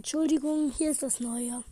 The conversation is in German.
Entschuldigung, hier ist das Neue.